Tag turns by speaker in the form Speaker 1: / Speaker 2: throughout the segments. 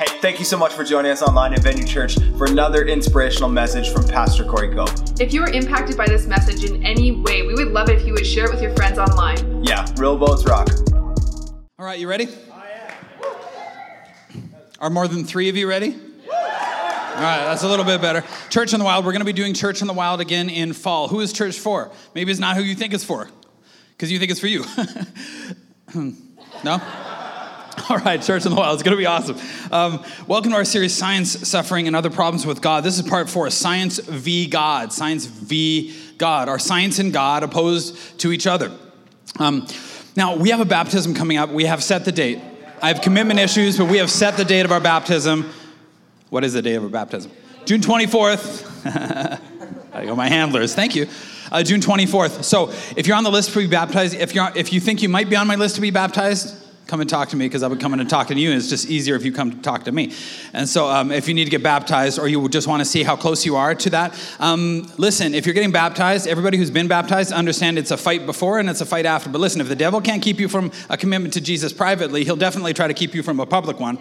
Speaker 1: Hey, thank you so much for joining us online at Venue Church for another inspirational message from Pastor Corey Cope.
Speaker 2: If you were impacted by this message in any way, we would love it if you would share it with your friends online.
Speaker 1: Yeah, real boats rock.
Speaker 3: All right, you ready? I am. Are more than three of you ready? All right, that's a little bit better. Church in the Wild, we're going to be doing Church in the Wild again in fall. Who is church for? Maybe it's not who you think it's for, because you think it's for you. no? All right, Church in the Wild, it's going to be awesome. Um, welcome to our series, Science, Suffering, and Other Problems with God. This is part four Science v. God. Science v. God. Our science and God opposed to each other. Um, now, we have a baptism coming up. We have set the date. I have commitment issues, but we have set the date of our baptism. What is the date of our baptism? June 24th. I go, my handlers. Thank you. Uh, June 24th. So if you're on the list to be baptized, if, you're, if you think you might be on my list to be baptized, come and talk to me because I've been coming and talking to you, and it's just easier if you come to talk to me. And so, um, if you need to get baptized or you just want to see how close you are to that, um, listen, if you're getting baptized, everybody who's been baptized, understand it's a fight before and it's a fight after. But listen, if the devil can't keep you from a commitment to Jesus privately, he'll definitely try to keep you from a public one.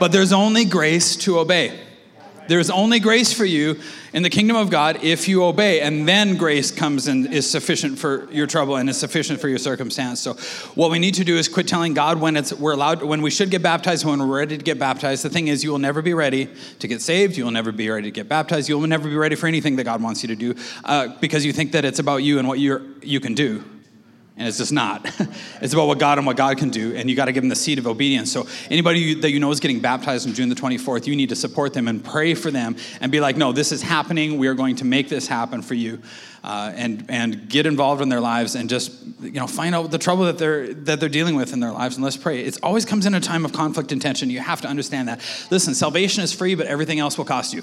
Speaker 3: But there's only grace to obey. There's only grace for you in the kingdom of God if you obey, and then grace comes and is sufficient for your trouble and is sufficient for your circumstance. So, what we need to do is quit telling God when it's we're allowed, when we should get baptized, when we're ready to get baptized. The thing is, you will never be ready to get saved. You will never be ready to get baptized. You will never be ready for anything that God wants you to do uh, because you think that it's about you and what you you can do. And it's just not. it's about what God and what God can do, and you got to give them the seed of obedience. So, anybody that you know is getting baptized on June the 24th, you need to support them and pray for them and be like, no, this is happening. We are going to make this happen for you. Uh, and, and get involved in their lives and just you know find out the trouble that they're that they're dealing with in their lives and let's pray it always comes in a time of conflict and tension you have to understand that listen salvation is free but everything else will cost you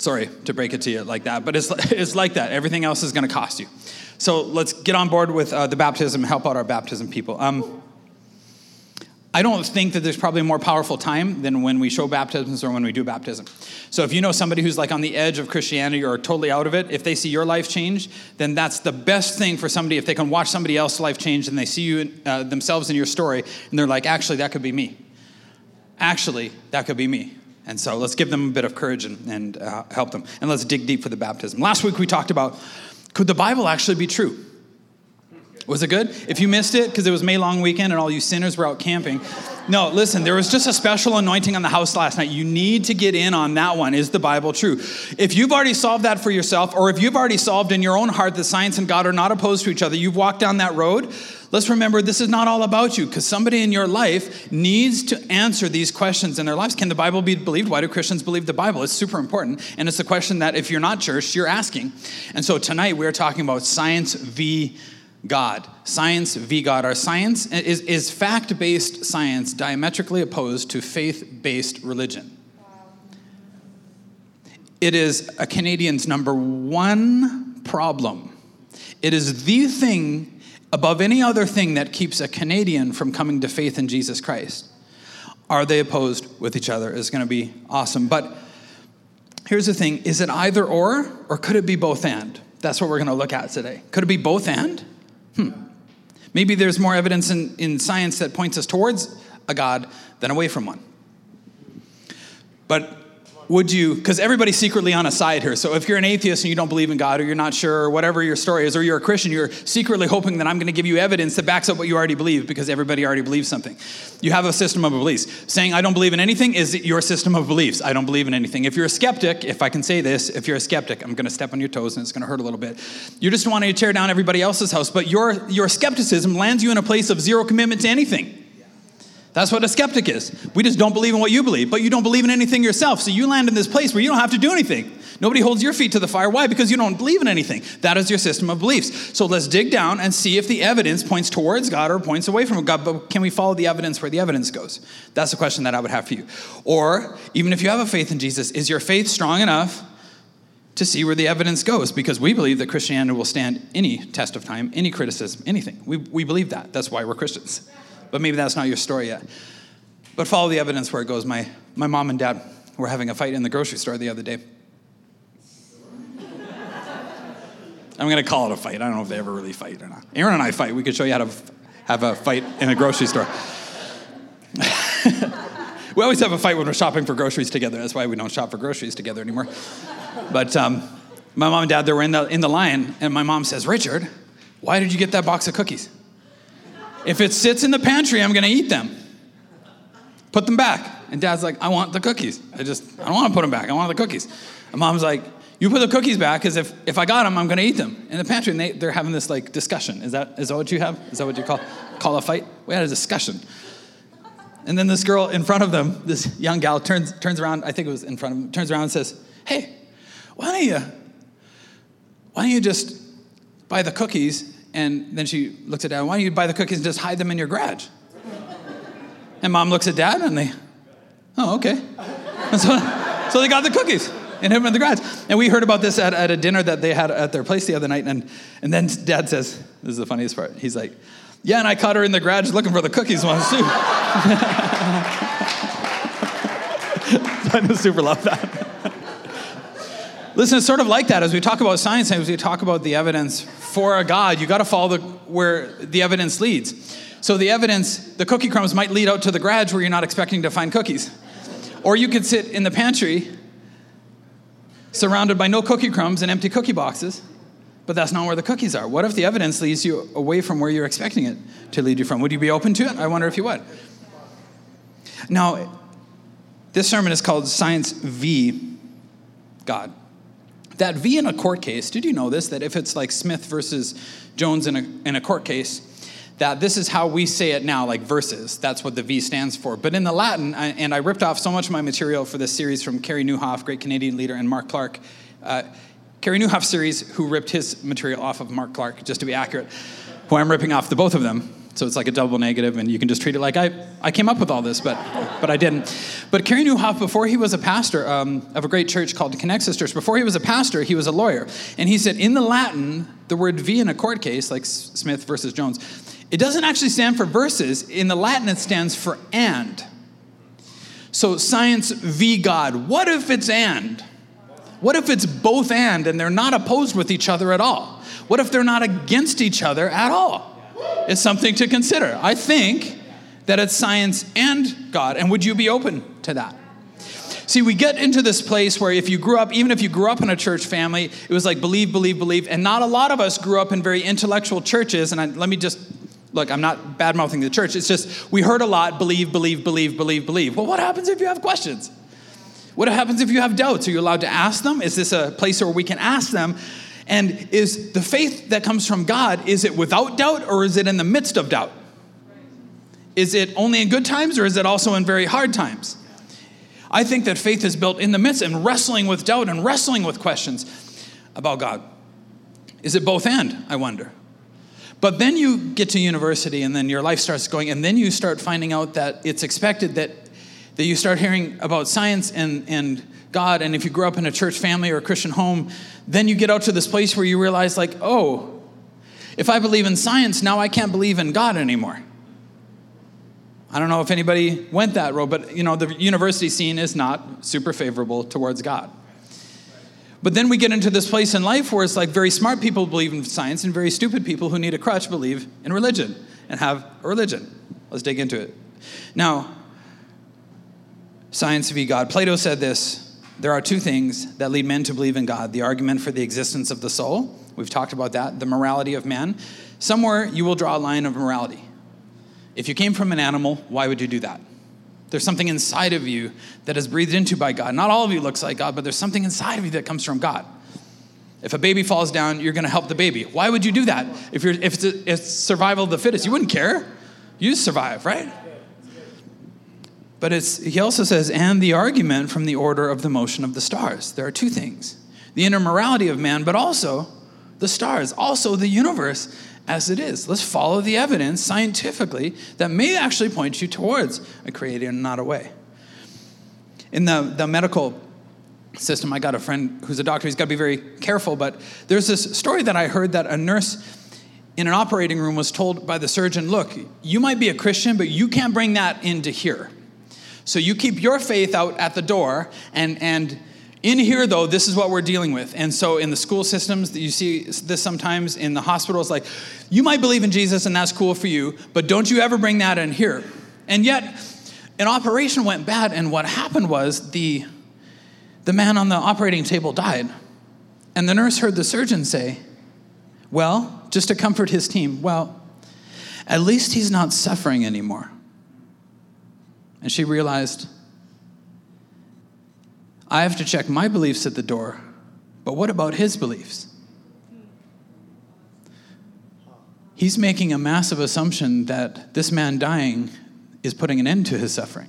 Speaker 3: sorry to break it to you like that but it's, it's like that everything else is going to cost you so let's get on board with uh, the baptism, help out our baptism people. Um, I don't think that there's probably a more powerful time than when we show baptisms or when we do baptism. So if you know somebody who's like on the edge of Christianity or totally out of it, if they see your life change, then that's the best thing for somebody. If they can watch somebody else's life change and they see you uh, themselves in your story, and they're like, actually, that could be me. Actually, that could be me. And so let's give them a bit of courage and, and uh, help them. And let's dig deep for the baptism. Last week we talked about could the Bible actually be true? Was it good? If you missed it because it was May long weekend and all you sinners were out camping, no, listen, there was just a special anointing on the house last night. You need to get in on that one. Is the Bible true? If you've already solved that for yourself, or if you've already solved in your own heart that science and God are not opposed to each other, you've walked down that road, let's remember this is not all about you because somebody in your life needs to answer these questions in their lives. Can the Bible be believed? Why do Christians believe the Bible? It's super important. And it's a question that if you're not church, you're asking. And so tonight we're talking about science v God. Science v. God. Our science is, is fact based science diametrically opposed to faith based religion. It is a Canadian's number one problem. It is the thing above any other thing that keeps a Canadian from coming to faith in Jesus Christ. Are they opposed with each other? Is going to be awesome. But here's the thing is it either or, or could it be both and? That's what we're going to look at today. Could it be both and? Hmm. Maybe there's more evidence in, in science that points us towards a God than away from one. But would you, because everybody's secretly on a side here. So if you're an atheist and you don't believe in God or you're not sure or whatever your story is, or you're a Christian, you're secretly hoping that I'm going to give you evidence that backs up what you already believe because everybody already believes something. You have a system of beliefs. Saying I don't believe in anything is your system of beliefs. I don't believe in anything. If you're a skeptic, if I can say this, if you're a skeptic, I'm going to step on your toes and it's going to hurt a little bit. You're just wanting to tear down everybody else's house, but your, your skepticism lands you in a place of zero commitment to anything. That's what a skeptic is. We just don't believe in what you believe, but you don't believe in anything yourself. So you land in this place where you don't have to do anything. Nobody holds your feet to the fire. Why? Because you don't believe in anything. That is your system of beliefs. So let's dig down and see if the evidence points towards God or points away from God. But can we follow the evidence where the evidence goes? That's the question that I would have for you. Or even if you have a faith in Jesus, is your faith strong enough to see where the evidence goes? Because we believe that Christianity will stand any test of time, any criticism, anything. We, we believe that. That's why we're Christians but maybe that's not your story yet. But follow the evidence where it goes. My, my mom and dad were having a fight in the grocery store the other day. I'm going to call it a fight. I don't know if they ever really fight or not. Aaron and I fight. We could show you how to have a fight in a grocery store. We always have a fight when we're shopping for groceries together. That's why we don't shop for groceries together anymore. But um, my mom and dad, they were in the, in the line, and my mom says, Richard, why did you get that box of cookies? If it sits in the pantry, I'm going to eat them. Put them back. And dad's like, I want the cookies. I just, I don't want to put them back. I want the cookies. And mom's like, you put the cookies back because if, if I got them, I'm going to eat them. In the pantry, and they, they're having this like discussion. Is that, is that what you have? Is that what you call, call a fight? We had a discussion. And then this girl in front of them, this young gal, turns, turns around, I think it was in front of them, turns around and says, Hey, why don't you, why don't you just buy the cookies? And then she looks at dad, why don't you buy the cookies and just hide them in your garage? And mom looks at dad and they, oh, okay. So, so they got the cookies and hid them in the garage. And we heard about this at, at a dinner that they had at their place the other night. And, and then dad says, this is the funniest part. He's like, yeah, and I caught her in the garage looking for the cookies once too. I super love that. Listen, it's sort of like that as we talk about science, and as we talk about the evidence for a God, you got to follow the, where the evidence leads. So the evidence, the cookie crumbs might lead out to the garage where you're not expecting to find cookies. Or you could sit in the pantry surrounded by no cookie crumbs and empty cookie boxes, but that's not where the cookies are. What if the evidence leads you away from where you're expecting it to lead you from? Would you be open to it? I wonder if you would. Now, this sermon is called Science v. God. That V in a court case, did you know this? That if it's like Smith versus Jones in a, in a court case, that this is how we say it now, like verses. That's what the V stands for. But in the Latin, and I ripped off so much of my material for this series from Carey Nieuwhof, great Canadian leader, and Mark Clark. Uh, Carey Nieuwhof series, who ripped his material off of Mark Clark, just to be accurate, who I'm ripping off the both of them. So it's like a double negative, and you can just treat it like I, I came up with all this, but, but I didn't. But Carey Nieuwhof, before he was a pastor um, of a great church called Connexus Church, before he was a pastor, he was a lawyer. And he said, in the Latin, the word V in a court case, like Smith versus Jones, it doesn't actually stand for verses. In the Latin, it stands for and. So science v God. What if it's and? What if it's both and and they're not opposed with each other at all? What if they're not against each other at all? It's something to consider. I think that it's science and God. And would you be open to that? See, we get into this place where if you grew up, even if you grew up in a church family, it was like believe, believe, believe. And not a lot of us grew up in very intellectual churches. And I, let me just look, I'm not bad mouthing the church. It's just we heard a lot believe, believe, believe, believe, believe. Well, what happens if you have questions? What happens if you have doubts? Are you allowed to ask them? Is this a place where we can ask them? And is the faith that comes from God, is it without doubt or is it in the midst of doubt? Is it only in good times or is it also in very hard times? I think that faith is built in the midst and wrestling with doubt and wrestling with questions about God. Is it both and, I wonder? But then you get to university and then your life starts going, and then you start finding out that it's expected that, that you start hearing about science and, and God. And if you grew up in a church family or a Christian home, then you get out to this place where you realize, like, oh, if I believe in science, now I can't believe in God anymore. I don't know if anybody went that road, but you know, the university scene is not super favorable towards God. But then we get into this place in life where it's like very smart people believe in science and very stupid people who need a crutch believe in religion and have a religion. Let's dig into it. Now, science v. God. Plato said this there are two things that lead men to believe in God the argument for the existence of the soul. We've talked about that, the morality of man. Somewhere you will draw a line of morality. If you came from an animal, why would you do that? There's something inside of you that is breathed into by God. Not all of you looks like God, but there's something inside of you that comes from God. If a baby falls down, you're going to help the baby. Why would you do that? If, you're, if it's, a, it's survival of the fittest, you wouldn't care. You survive, right? But he also says, and the argument from the order of the motion of the stars. There are two things the inner morality of man, but also the stars, also the universe as it is. Let's follow the evidence scientifically that may actually point you towards a creator and not away. In the, the medical system, I got a friend who's a doctor. He's got to be very careful, but there's this story that I heard that a nurse in an operating room was told by the surgeon, Look, you might be a Christian, but you can't bring that into here. So you keep your faith out at the door and, and in here, though, this is what we're dealing with. And so, in the school systems, you see this sometimes in the hospitals like, you might believe in Jesus and that's cool for you, but don't you ever bring that in here. And yet, an operation went bad, and what happened was the, the man on the operating table died. And the nurse heard the surgeon say, Well, just to comfort his team, well, at least he's not suffering anymore. And she realized, I have to check my beliefs at the door, but what about his beliefs? He's making a massive assumption that this man dying is putting an end to his suffering.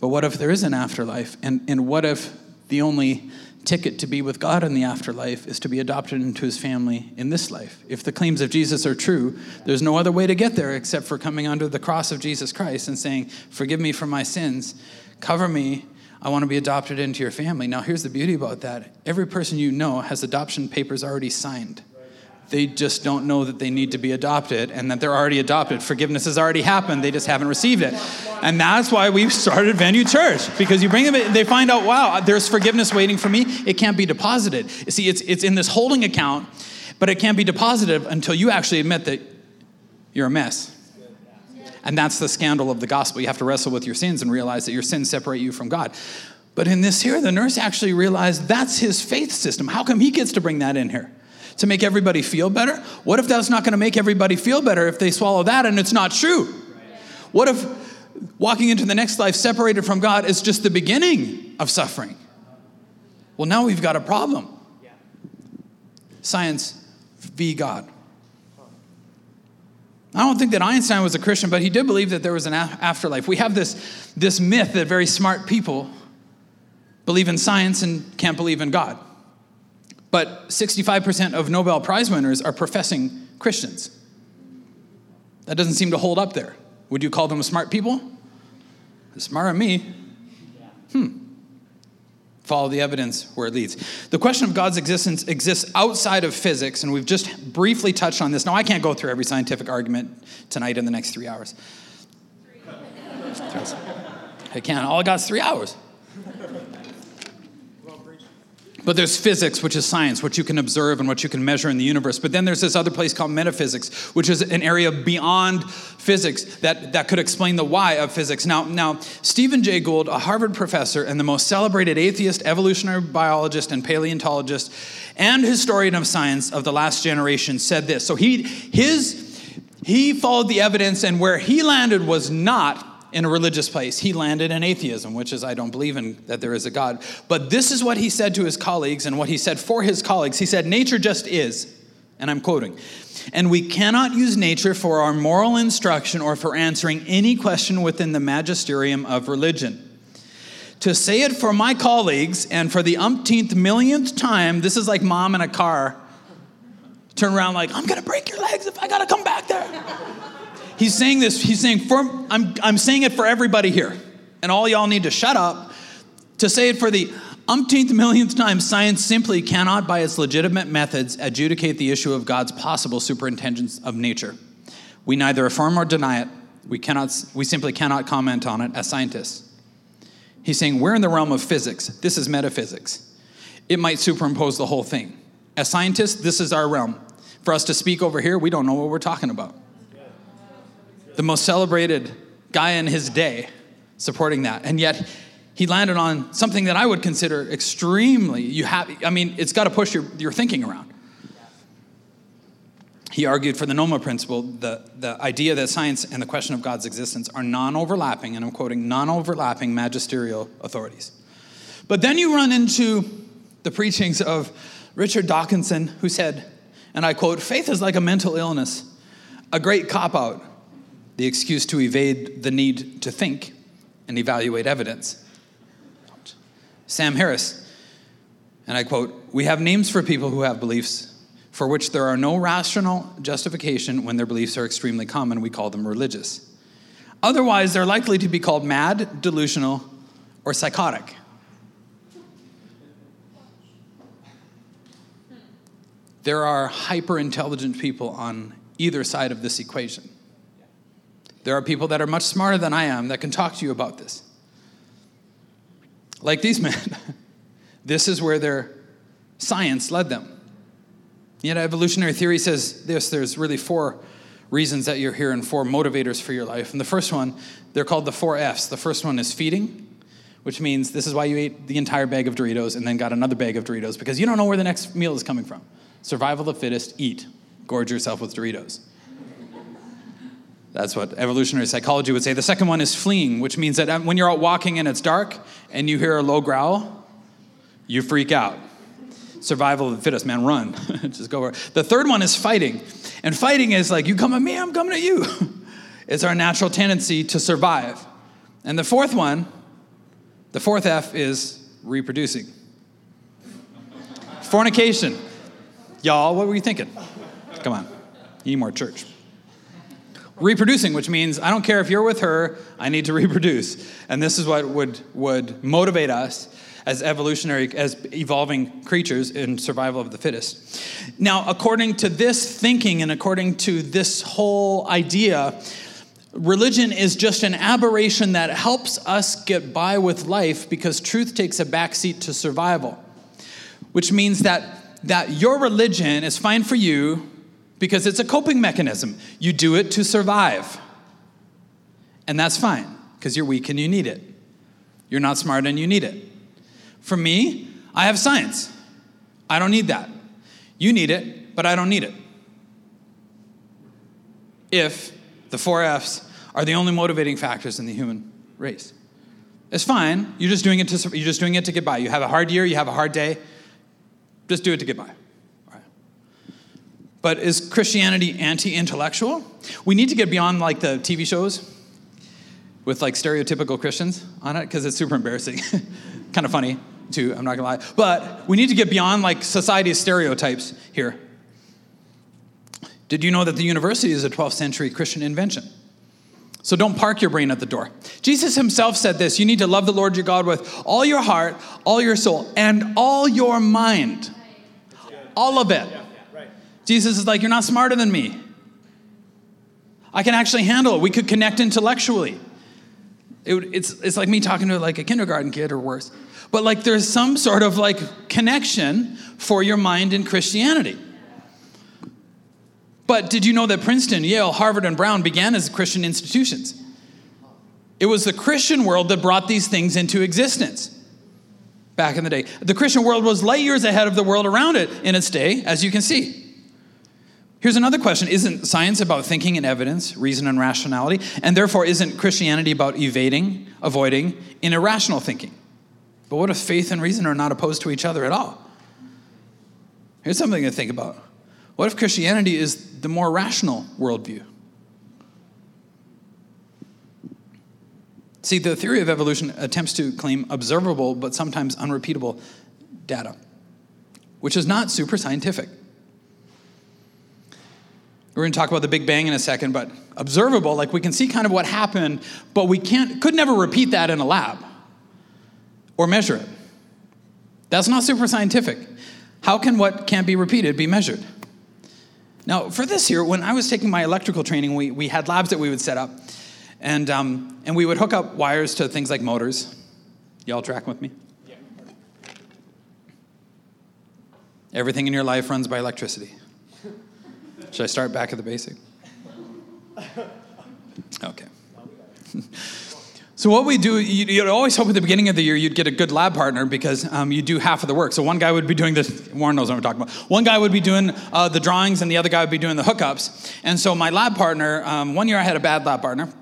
Speaker 3: But what if there is an afterlife? And, and what if the only ticket to be with God in the afterlife is to be adopted into his family in this life? If the claims of Jesus are true, there's no other way to get there except for coming under the cross of Jesus Christ and saying, Forgive me for my sins, cover me. I want to be adopted into your family. Now, here's the beauty about that every person you know has adoption papers already signed. They just don't know that they need to be adopted and that they're already adopted. Forgiveness has already happened, they just haven't received it. And that's why we've started Venue Church, because you bring them, in, they find out, wow, there's forgiveness waiting for me. It can't be deposited. See, it's, it's in this holding account, but it can't be deposited until you actually admit that you're a mess. And that's the scandal of the gospel. You have to wrestle with your sins and realize that your sins separate you from God. But in this here, the nurse actually realized that's his faith system. How come he gets to bring that in here? To make everybody feel better? What if that's not going to make everybody feel better if they swallow that and it's not true? What if walking into the next life separated from God is just the beginning of suffering? Well, now we've got a problem. Science v. God. I don't think that Einstein was a Christian, but he did believe that there was an afterlife. We have this, this myth that very smart people believe in science and can't believe in God. But 65% of Nobel Prize winners are professing Christians. That doesn't seem to hold up there. Would you call them smart people? The smart than me. Hmm. Follow the evidence where it leads. The question of God's existence exists outside of physics, and we've just briefly touched on this. Now, I can't go through every scientific argument tonight in the next three hours. I can't. All I got is three hours. But there's physics, which is science, what you can observe and what you can measure in the universe. But then there's this other place called metaphysics, which is an area beyond physics that, that could explain the why of physics. Now, now, Stephen Jay Gould, a Harvard professor and the most celebrated atheist, evolutionary biologist, and paleontologist, and historian of science of the last generation, said this. So he his he followed the evidence, and where he landed was not in a religious place. He landed in atheism, which is, I don't believe in that there is a God. But this is what he said to his colleagues and what he said for his colleagues. He said, Nature just is. And I'm quoting, and we cannot use nature for our moral instruction or for answering any question within the magisterium of religion. To say it for my colleagues and for the umpteenth millionth time, this is like mom in a car. Turn around, like, I'm gonna break your legs if I gotta come back there. He's saying this, he's saying, for, I'm, I'm saying it for everybody here. And all y'all need to shut up to say it for the umpteenth millionth time. Science simply cannot, by its legitimate methods, adjudicate the issue of God's possible superintendence of nature. We neither affirm or deny it. We, cannot, we simply cannot comment on it as scientists. He's saying we're in the realm of physics. This is metaphysics. It might superimpose the whole thing. As scientists, this is our realm. For us to speak over here, we don't know what we're talking about the most celebrated guy in his day supporting that. And yet, he landed on something that I would consider extremely, you have, I mean, it's got to push your, your thinking around. He argued for the NOMA principle, the, the idea that science and the question of God's existence are non overlapping, and I'm quoting, non overlapping magisterial authorities. But then you run into the preachings of Richard Dawkinson, who said, and I quote, faith is like a mental illness, a great cop out the excuse to evade the need to think and evaluate evidence. Sam Harris, and I quote, We have names for people who have beliefs for which there are no rational justification when their beliefs are extremely common. We call them religious. Otherwise, they're likely to be called mad, delusional, or psychotic. There are hyper intelligent people on either side of this equation. There are people that are much smarter than I am that can talk to you about this. Like these men. this is where their science led them. Yet evolutionary theory says this there's really four reasons that you're here and four motivators for your life. And the first one, they're called the four F's. The first one is feeding, which means this is why you ate the entire bag of Doritos and then got another bag of Doritos because you don't know where the next meal is coming from. Survival of the fittest, eat. Gorge yourself with Doritos. That's what evolutionary psychology would say. The second one is fleeing, which means that um, when you're out walking and it's dark and you hear a low growl, you freak out. Survival of the fittest, man, run. Just go over. The third one is fighting. And fighting is like, you come at me, I'm coming at you. it's our natural tendency to survive. And the fourth one, the fourth F is reproducing. Fornication. Y'all, what were you thinking? Come on, you need more church reproducing, which means I don't care if you're with her, I need to reproduce. And this is what would, would motivate us as evolutionary, as evolving creatures in survival of the fittest. Now, according to this thinking and according to this whole idea, religion is just an aberration that helps us get by with life because truth takes a backseat to survival. Which means that, that your religion is fine for you, because it's a coping mechanism. You do it to survive. And that's fine because you're weak and you need it. You're not smart and you need it. For me, I have science. I don't need that. You need it, but I don't need it. If the four F's are the only motivating factors in the human race. It's fine. You're just doing it to you're just doing it to get by. You have a hard year, you have a hard day. Just do it to get by. But is Christianity anti intellectual? We need to get beyond like the TV shows with like stereotypical Christians on it because it's super embarrassing. kind of funny too, I'm not gonna lie. But we need to get beyond like society's stereotypes here. Did you know that the university is a 12th century Christian invention? So don't park your brain at the door. Jesus himself said this you need to love the Lord your God with all your heart, all your soul, and all your mind. All of it. Jesus is like, You're not smarter than me. I can actually handle it. We could connect intellectually. It it's, it's like me talking to like a kindergarten kid or worse. But like there's some sort of like connection for your mind in Christianity. But did you know that Princeton, Yale, Harvard, and Brown began as Christian institutions? It was the Christian world that brought these things into existence back in the day. The Christian world was light years ahead of the world around it in its day, as you can see. Here's another question Isn't science about thinking and evidence, reason and rationality? And therefore, isn't Christianity about evading, avoiding, in irrational thinking? But what if faith and reason are not opposed to each other at all? Here's something to think about. What if Christianity is the more rational worldview? See, the theory of evolution attempts to claim observable but sometimes unrepeatable data, which is not super scientific. We're going to talk about the Big Bang in a second, but observable, like we can see kind of what happened, but we can't, could never repeat that in a lab or measure it. That's not super scientific. How can what can't be repeated be measured? Now, for this year, when I was taking my electrical training, we, we had labs that we would set up, and, um, and we would hook up wires to things like motors. Y'all track with me? Yeah. Everything in your life runs by electricity. Should I start back at the basic? Okay. So what we do, you'd always hope at the beginning of the year you'd get a good lab partner because um, you do half of the work. So one guy would be doing this. Warren knows what I'm talking about. One guy would be doing uh, the drawings, and the other guy would be doing the hookups. And so my lab partner, um, one year I had a bad lab partner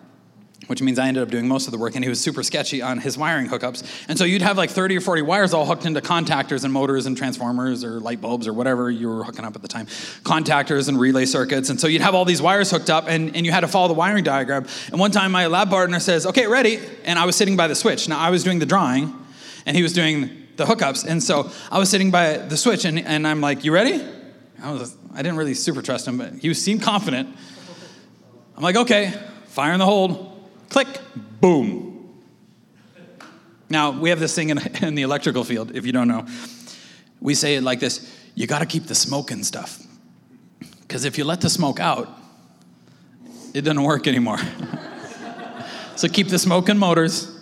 Speaker 3: which means I ended up doing most of the work, and he was super sketchy on his wiring hookups. And so you'd have like 30 or 40 wires all hooked into contactors and motors and transformers or light bulbs or whatever you were hooking up at the time, contactors and relay circuits. And so you'd have all these wires hooked up, and, and you had to follow the wiring diagram. And one time my lab partner says, Okay, ready. And I was sitting by the switch. Now I was doing the drawing, and he was doing the hookups. And so I was sitting by the switch, and, and I'm like, You ready? I, was, I didn't really super trust him, but he seemed confident. I'm like, Okay, fire in the hold click, boom. Now, we have this thing in, in the electrical field, if you don't know. We say it like this you got to keep the smoke and stuff. Because if you let the smoke out, it doesn't work anymore. so keep the smoke in motors,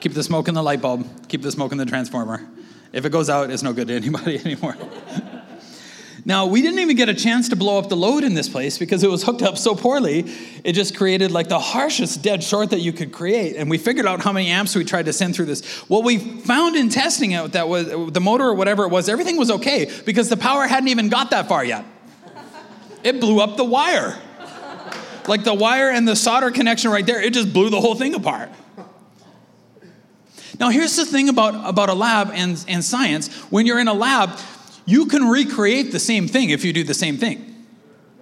Speaker 3: keep the smoke in the light bulb, keep the smoke in the transformer. If it goes out, it's no good to anybody anymore. Now, we didn't even get a chance to blow up the load in this place because it was hooked up so poorly, it just created like the harshest dead short that you could create. And we figured out how many amps we tried to send through this. What we found in testing it, that was the motor or whatever it was, everything was okay because the power hadn't even got that far yet. It blew up the wire. Like the wire and the solder connection right there, it just blew the whole thing apart. Now, here's the thing about, about a lab and, and science. When you're in a lab, you can recreate the same thing if you do the same thing.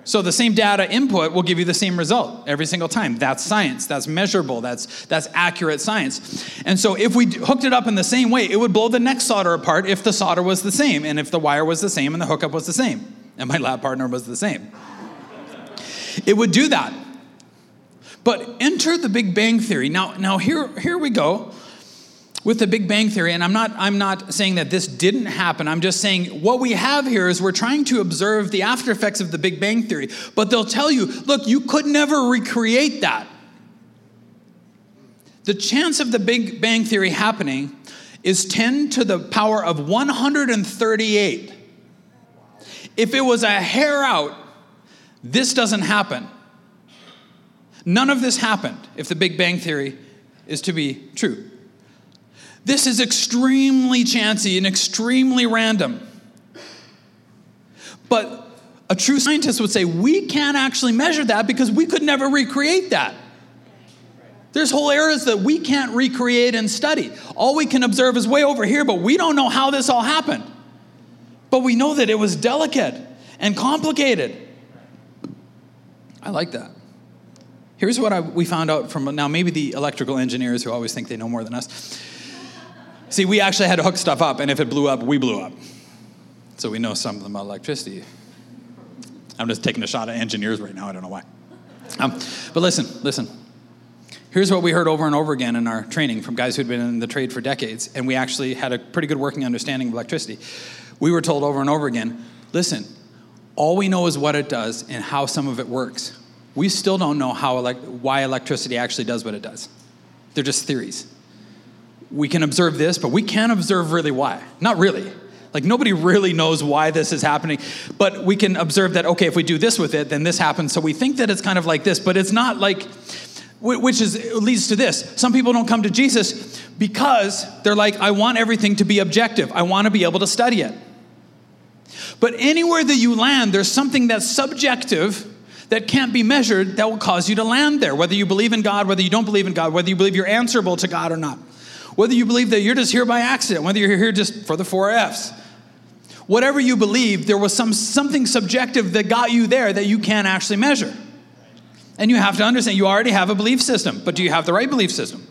Speaker 3: So the same data input will give you the same result every single time. That's science. That's measurable. That's that's accurate science. And so if we hooked it up in the same way, it would blow the next solder apart if the solder was the same and if the wire was the same and the hookup was the same and my lab partner was the same. It would do that. But enter the Big Bang theory. Now now here here we go with the Big Bang Theory, and I'm not, I'm not saying that this didn't happen. I'm just saying what we have here is we're trying to observe the after effects of the Big Bang Theory. But they'll tell you, look, you could never recreate that. The chance of the Big Bang Theory happening is 10 to the power of 138. If it was a hair out, this doesn't happen. None of this happened if the Big Bang Theory is to be true. This is extremely chancy and extremely random. But a true scientist would say we can't actually measure that because we could never recreate that. There's whole areas that we can't recreate and study. All we can observe is way over here, but we don't know how this all happened. But we know that it was delicate and complicated. I like that. Here's what I, we found out from now, maybe the electrical engineers who always think they know more than us. See, we actually had to hook stuff up, and if it blew up, we blew up. So we know something about electricity. I'm just taking a shot at engineers right now. I don't know why. Um, but listen, listen. Here's what we heard over and over again in our training from guys who'd been in the trade for decades, and we actually had a pretty good working understanding of electricity. We were told over and over again listen, all we know is what it does and how some of it works. We still don't know how why electricity actually does what it does. They're just theories we can observe this, but we can't observe really why. Not really. Like nobody really knows why this is happening, but we can observe that, okay, if we do this with it, then this happens. So we think that it's kind of like this, but it's not like, which is leads to this. Some people don't come to Jesus because they're like, I want everything to be objective. I want to be able to study it. But anywhere that you land, there's something that's subjective that can't be measured that will cause you to land there, whether you believe in God, whether you don't believe in God, whether you believe you're answerable to God or not whether you believe that you're just here by accident, whether you're here just for the four F's. Whatever you believe, there was some, something subjective that got you there that you can't actually measure. And you have to understand you already have a belief system, but do you have the right belief system?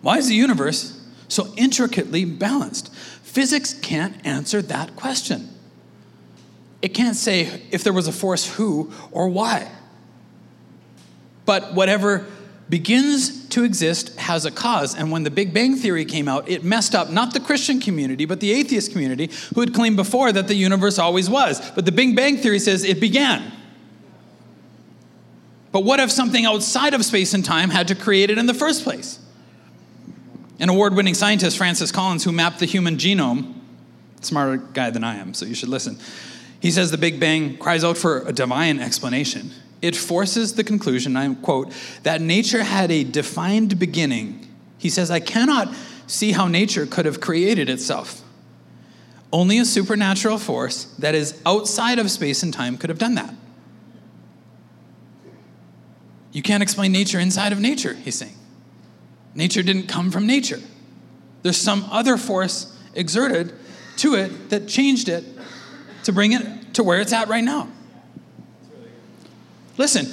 Speaker 3: Why is the universe so intricately balanced? Physics can't answer that question. It can't say if there was a force, who or why. But whatever begins to exist has a cause. And when the Big Bang Theory came out, it messed up not the Christian community, but the atheist community who had claimed before that the universe always was. But the Big Bang Theory says it began. But what if something outside of space and time had to create it in the first place? An award winning scientist, Francis Collins, who mapped the human genome, smarter guy than I am, so you should listen. He says the Big Bang cries out for a divine explanation it forces the conclusion, I quote, that nature had a defined beginning. He says, I cannot see how nature could have created itself. Only a supernatural force that is outside of space and time could have done that. You can't explain nature inside of nature, he's saying. Nature didn't come from nature. There's some other force exerted to it that changed it to bring it to where it's at right now. Listen,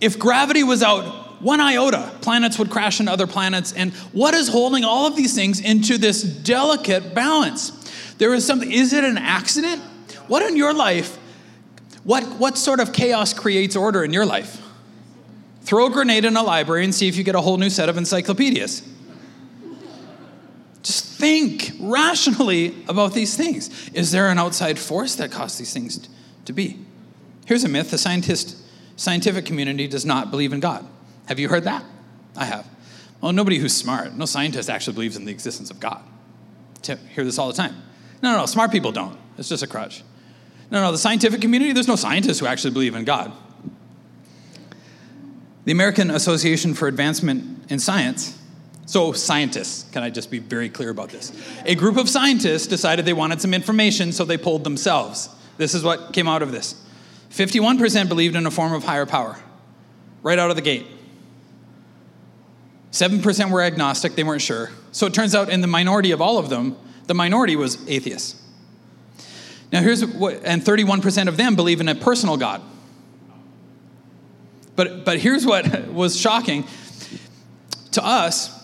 Speaker 3: if gravity was out one iota, planets would crash into other planets. And what is holding all of these things into this delicate balance? There is something, is it an accident? What in your life, what, what sort of chaos creates order in your life? Throw a grenade in a library and see if you get a whole new set of encyclopedias. Just think rationally about these things. Is there an outside force that caused these things to be? Here's a myth the scientist scientific community does not believe in God. Have you heard that? I have. Well, nobody who's smart, no scientist actually believes in the existence of God. I hear this all the time. No, no, no, smart people don't. It's just a crutch. No, no, the scientific community, there's no scientists who actually believe in God. The American Association for Advancement in Science, so scientists, can I just be very clear about this? A group of scientists decided they wanted some information, so they polled themselves. This is what came out of this 51% believed in a form of higher power, right out of the gate. 7% were agnostic, they weren't sure. So it turns out, in the minority of all of them, the minority was atheists. Now, here's what, and 31% of them believe in a personal God. But, but here's what was shocking to us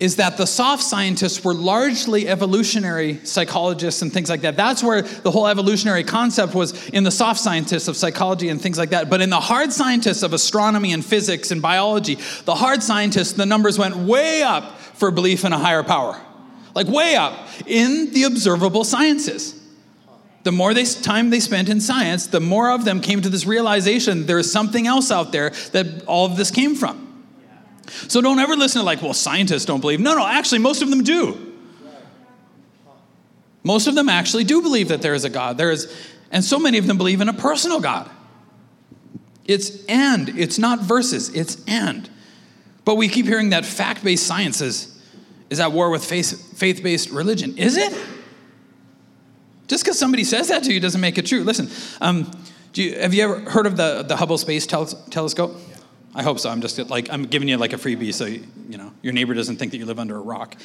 Speaker 3: is that the soft scientists were largely evolutionary psychologists and things like that. That's where the whole evolutionary concept was in the soft scientists of psychology and things like that. But in the hard scientists of astronomy and physics and biology, the hard scientists, the numbers went way up for belief in a higher power. Like way up in the observable sciences. The more they, time they spent in science, the more of them came to this realization there is something else out there that all of this came from. So don't ever listen to, like, well, scientists don't believe. No, no, actually, most of them do. Most of them actually do believe that there is a God. There is, and so many of them believe in a personal God. It's and, it's not versus, it's and. But we keep hearing that fact based science is, is at war with faith based religion. Is it? Just because somebody says that to you doesn't make it true. Listen, um, you, have you ever heard of the, the Hubble Space tel- Telescope? I hope so. I'm just like I'm giving you like a freebie, so you, know your neighbor doesn't think that you live under a rock.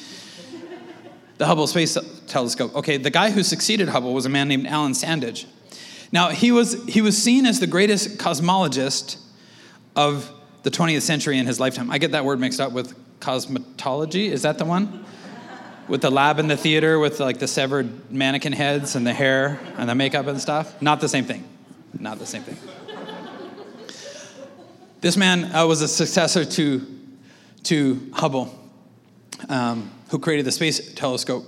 Speaker 3: The Hubble Space Telescope. Okay, the guy who succeeded Hubble was a man named Alan Sandage. Now he was he was seen as the greatest cosmologist of the 20th century in his lifetime. I get that word mixed up with cosmetology. Is that the one? with the lab and the theater with like the severed mannequin heads and the hair and the makeup and stuff. Not the same thing. Not the same thing. This man uh, was a successor to, to Hubble, um, who created the Space Telescope.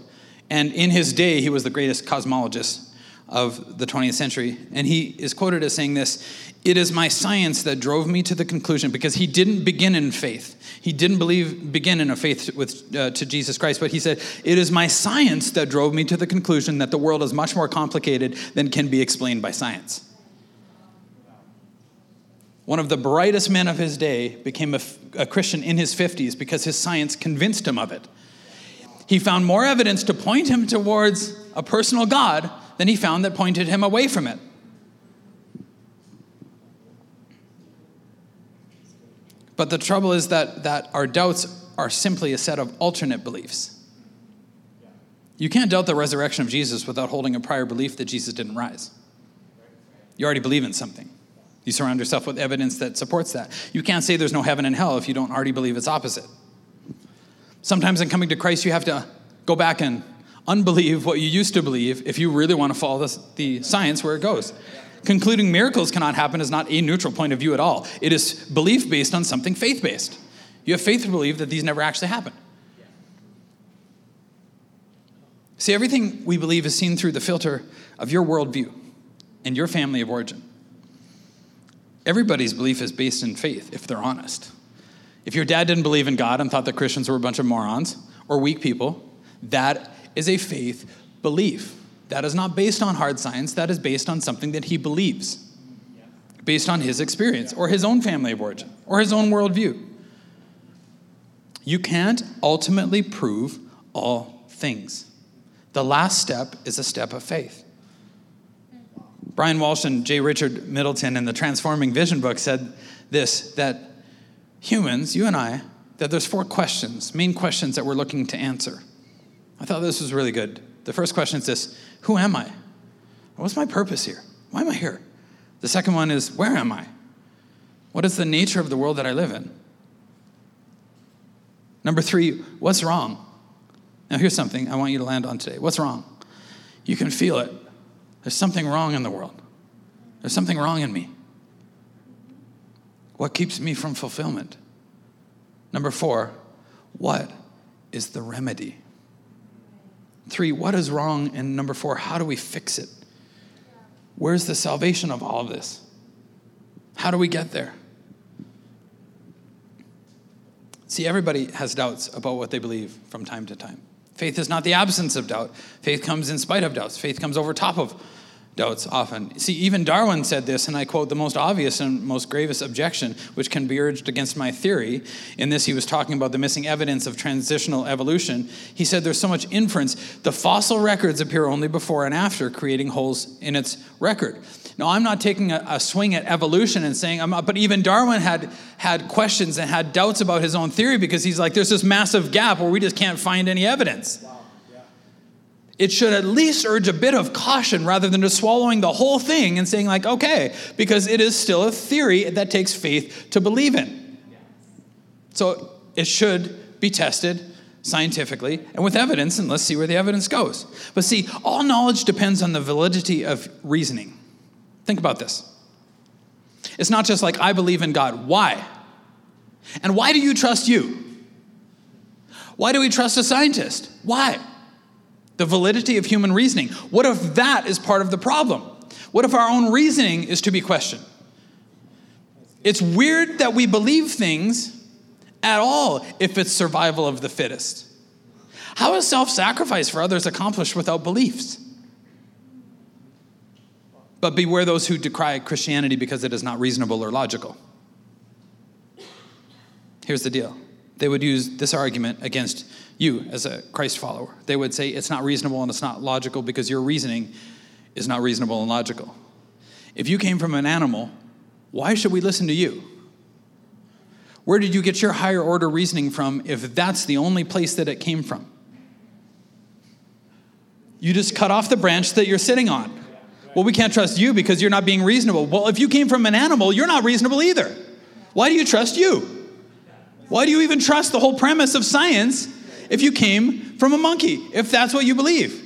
Speaker 3: And in his day, he was the greatest cosmologist of the 20th century. And he is quoted as saying this It is my science that drove me to the conclusion, because he didn't begin in faith. He didn't believe, begin in a faith with, uh, to Jesus Christ, but he said, It is my science that drove me to the conclusion that the world is much more complicated than can be explained by science one of the brightest men of his day, became a, a, Christian in his 50s because his science convinced him of it. He found more evidence to point him towards a personal God than he found that pointed him away from it. But the trouble is that, that our doubts are simply a set of alternate beliefs. You can't doubt the resurrection of Jesus without holding a prior belief that Jesus didn't rise. You already believe in something. You surround yourself with evidence that supports that. You can't say there's no heaven and hell if you don't already believe it's opposite. Sometimes in coming to Christ, you have to go back and unbelieve what you used to believe if you really want to follow the, science where it goes. Concluding miracles cannot happen is not a neutral point of view at all. It is belief based on something faith based. You have faith to believe that these never actually happened. See, everything we believe is seen through the filter of your worldview and your family of origin. Everybody's belief is based in faith, if they're honest. If your dad didn't believe in God and thought that Christians were a bunch of morons or weak people, that is a faith belief. That is not based on hard science, that is based on something that he believes, based on his experience or his own family of origin or his own worldview. You can't ultimately prove all things. The last step is a step of faith. Brian Walsh and J. Richard Middleton in the Transforming Vision book said this that humans, you and I, that there's four questions, main questions that we're looking to answer. I thought this was really good. The first question is this Who am I? What's my purpose here? Why am I here? The second one is Where am I? What is the nature of the world that I live in? Number three, what's wrong? Now, here's something I want you to land on today. What's wrong? You can feel it. There's something wrong in the world. There's something wrong in me. What keeps me from fulfillment? Number four, what is the remedy? Three, what is wrong? And number four, how do we fix it? Where's the salvation of all of this? How do we get there? See, everybody has doubts about what they believe from time to time. Faith is not the absence of doubt. Faith comes in spite of doubts. Faith comes over top of doubts often. See, even Darwin said this, and I quote, the most obvious and most gravest objection which can be urged against my theory. In this, he was talking about the missing evidence of transitional evolution. He said there's so much inference. The fossil records appear only before and after, creating holes in its record. Now, I'm not taking a, a swing at evolution and saying, I'm not, but even Darwin had, had questions and had doubts about his own theory because he's like, there's this massive gap where we just can't find any evidence. Wow it should at least urge a bit of caution rather than just swallowing the whole thing and saying, like, okay, because it is still a theory that takes faith to believe in. So it should be tested scientifically and with evidence, and let's see where the evidence goes. But see, all knowledge depends on the validity of reasoning. Think about this. It's not just like, I believe in God. Why? And why do you trust you? Why do we trust a scientist? Why? The validity of human reasoning. What if that is part of the problem? What if our own reasoning is to be questioned? It's weird that we believe things at all if it's survival of the fittest. How is self sacrifice for others accomplished without beliefs? But beware those who decry Christianity because it is not reasonable or logical. Here's the deal they would use this argument against you as a Christ follower. They would say it's not reasonable and it's not logical because your reasoning is not reasonable and logical. If you came from an animal, why should we listen to you? Where did you get your higher order reasoning from if that's the only place that it came from? You just cut off the branch that you're sitting on. Well, we can't trust you because you're not being reasonable. Well, if you came from an animal, you're not reasonable either. Why do you trust you? Why do you even trust the whole premise of science if you came from a monkey, if that's what you believe?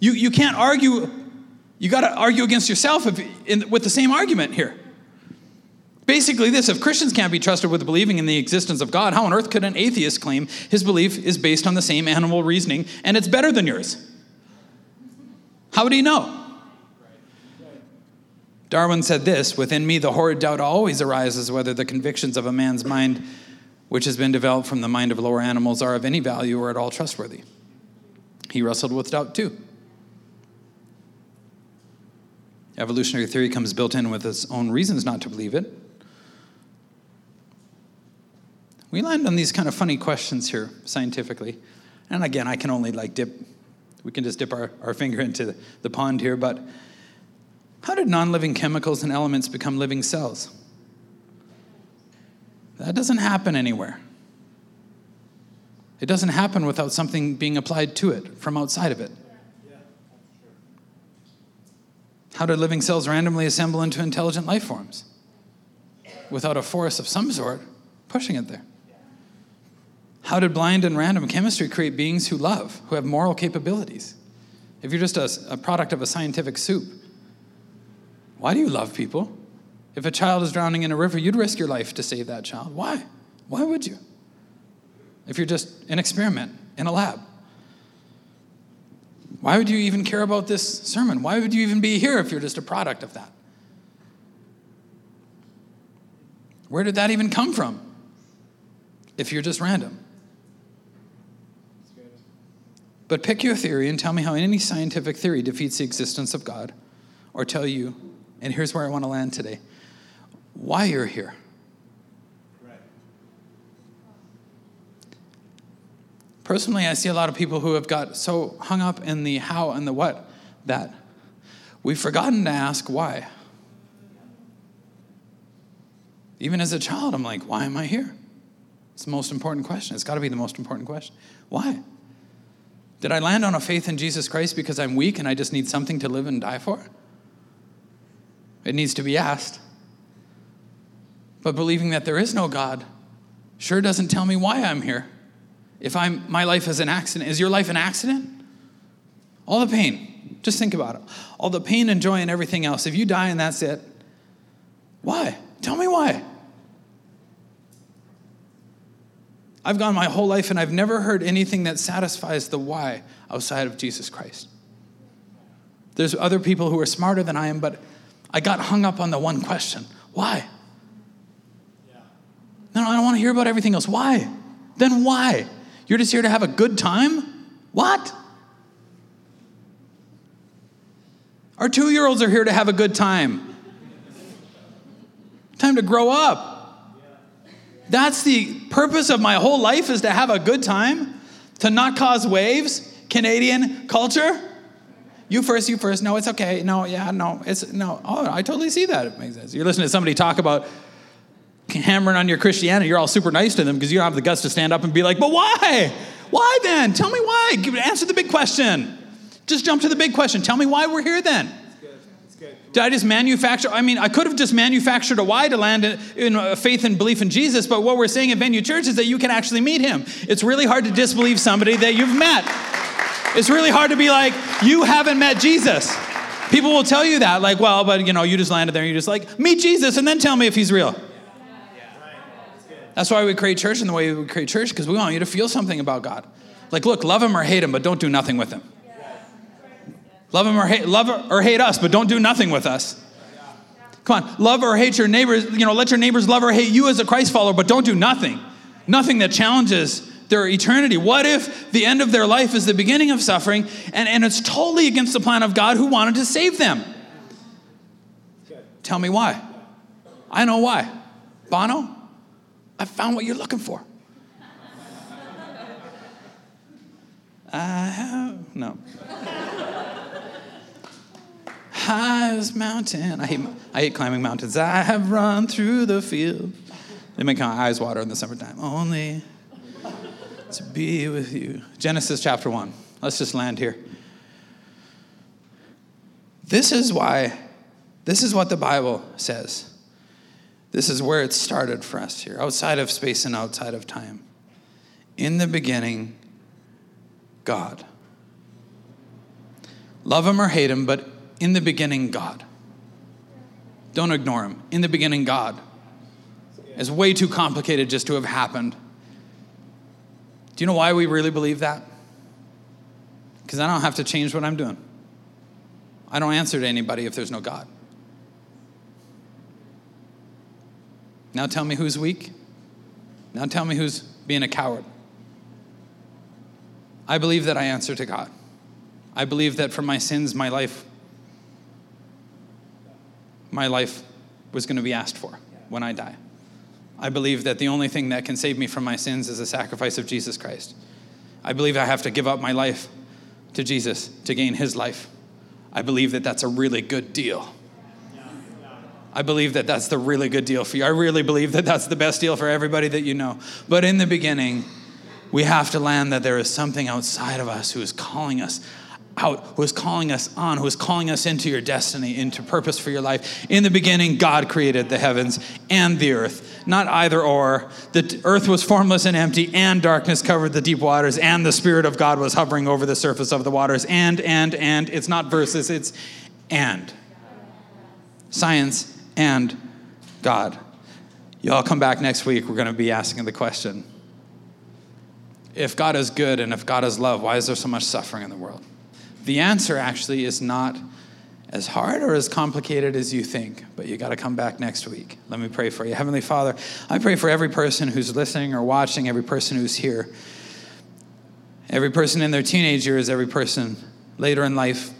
Speaker 3: You, you can't argue, you got to argue against yourself if, in, with the same argument here. Basically, this if Christians can't be trusted with believing in the existence of God, how on earth could an atheist claim his belief is based on the same animal reasoning and it's better than yours? How would he know? Darwin said this Within me, the horrid doubt always arises whether the convictions of a man's mind which has been developed from the mind of lower animals, are of any value or at all trustworthy. He wrestled with doubt too. Evolutionary theory comes built in with its own reasons not to believe it. We land on these kind of funny questions here scientifically. And again, I can only like dip, we can just dip our, our finger into the pond here, but how did non living chemicals and elements become living cells? That doesn't happen anywhere. It doesn't happen without something being applied to it from outside of it. How did living cells randomly assemble into intelligent life forms? Without a force of some sort pushing it there. How did blind and random chemistry create beings who love, who have moral capabilities? If you're just a, a product of a scientific soup, why do you love people? If a child is drowning in a river, you'd risk your life to save that child. Why? Why would you? If you're just an experiment in a lab. Why would you even care about this sermon? Why would you even be here if you're just a product of that? Where did that even come from? If you're just random. But pick your theory and tell me how any scientific theory defeats the existence of God, or tell you, and here's where I want to land today why you're here. Personally, I see a lot of people who have got so hung up in the how and the what that we've forgotten to ask why. Even as a child, I'm like, why am I here? It's the most important question. It's got to be the most important question. Why? Did I land on a faith in Jesus Christ because I'm weak and I just need something to live and die for? It needs to be asked. But believing that there is no God sure doesn't tell me why I'm here. If I'm, my life is an accident, is your life an accident? All the pain, just think about it. All the pain and joy and everything else. If you die and that's it, why? Tell me why. I've gone my whole life and I've never heard anything that satisfies the why outside of Jesus Christ. There's other people who are smarter than I am, but I got hung up on the one question why? No, no, I don't want to hear about everything else. Why? Then why? You're just here to have a good time? What? Our two year olds are here to have a good time. Time to grow up. That's the purpose of my whole life is to have a good time, to not cause waves. Canadian culture. You first, you first. No, it's okay. No, yeah, no, it's no. Oh, I totally see that. It makes sense. You're listening to somebody talk about hammering on your Christianity. You're all super nice to them because you don't have the guts to stand up and be like, but why? Why then? Tell me why. Answer the big question. Just jump to the big question. Tell me why we're here then. Did I just manufacture? I mean, I could have just manufactured a why to land in, in uh, faith and belief in Jesus, but what we're saying at Venue Church is that you can actually meet him. It's really hard to disbelieve somebody that you've met. It's really hard to be like, you haven't met Jesus. People will tell you that, like, well, but you know, you just landed there and you're just like, meet Jesus and then tell me if he's real. That's why we create church in the way we create church, because we want you to feel something about God. Like, look, love him or hate him, but don't do nothing with him. Love him or hate, love or hate us, but don't do nothing with us. Come on, love or hate your neighbors, you know, let your neighbors love or hate you as a Christ follower, but don't do nothing. Nothing that challenges their eternity. What if the end of their life is the beginning of suffering and, and it's totally against the plan of God who wanted to save them? Tell me why. I know why. Bono, I found what you're looking for. I have, no. Highest mountain. I hate, I hate climbing mountains. I have run through the field. They make my eyes water in the summertime. Only to be with you. Genesis chapter 1. Let's just land here. This is why, this is what the Bible says. This is where it started for us here, outside of space and outside of time. In the beginning, God. Love him or hate him, but in the beginning, God. Don't ignore him. In the beginning, God. It's way too complicated just to have happened. Do you know why we really believe that? Because I don't have to change what I'm doing. I don't answer to anybody if there's no God. Now tell me who's weak. Now tell me who's being a coward. I believe that I answer to God. I believe that for my sins, my life, my life was going to be asked for when I die. I believe that the only thing that can save me from my sins is the sacrifice of Jesus Christ. I believe I have to give up my life to Jesus to gain his life. I believe that that's a really good deal. I believe that that's the really good deal for you. I really believe that that's the best deal for everybody that you know. But in the beginning, we have to land that there is something outside of us who is calling us out, who is calling us on, who is calling us into your destiny, into purpose for your life. In the beginning, God created the heavens and the earth, not either or. The earth was formless and empty, and darkness covered the deep waters, and the Spirit of God was hovering over the surface of the waters. And, and, and, it's not verses, it's and. Science and God. Y'all come back next week. We're going to be asking the question if God is good and if God is love, why is there so much suffering in the world? The answer actually is not as hard or as complicated as you think, but you got to come back next week. Let me pray for you. Heavenly Father, I pray for every person who's listening or watching, every person who's here, every person in their teenage years, every person later in life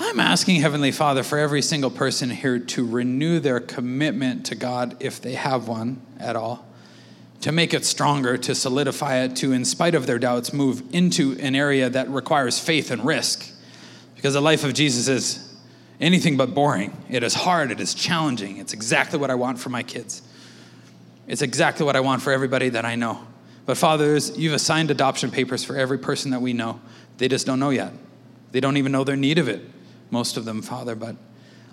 Speaker 3: I'm asking Heavenly Father for every single person here to renew their commitment to God if they have one at all, to make it stronger, to solidify it, to, in spite of their doubts, move into an area that requires faith and risk. Because the life of Jesus is anything but boring. It is hard, it is challenging. It's exactly what I want for my kids. It's exactly what I want for everybody that I know. But, fathers, you've assigned adoption papers for every person that we know. They just don't know yet. They don't even know their need of it most of them, Father, but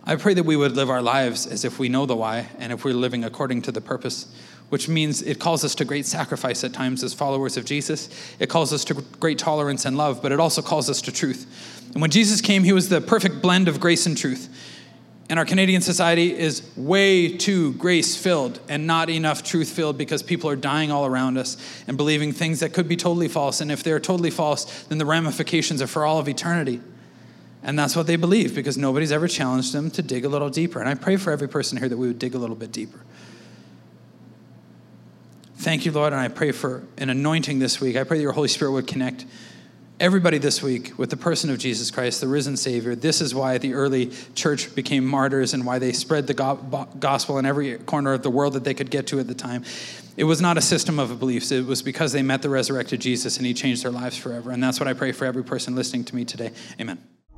Speaker 3: I pray that we would live our lives as if we know the why and if we're living according to the purpose, which means it calls us to great sacrifice at times as followers of Jesus. It calls us to great tolerance and love, but it also calls us to truth. And when Jesus came, he was the perfect blend of grace and truth. And our Canadian society is way too grace filled and not enough truth filled because people are dying all around us and believing things that could be totally false. And if they're totally false, then the ramifications are for all of eternity. And that's what they believe because nobody's ever challenged them to dig a little deeper. And I pray for every person here that we would dig a little bit deeper. Thank you, Lord, and I pray for an anointing this week. I pray that your Holy Spirit would connect everybody this week with the person of Jesus Christ, the risen Savior. This is why the early church became martyrs and why they spread the go- gospel in every corner of the world that they could get to at the time. It was not a system of beliefs, it was because they met the resurrected Jesus and he changed their lives forever. And that's what I pray for every person listening to me today. Amen.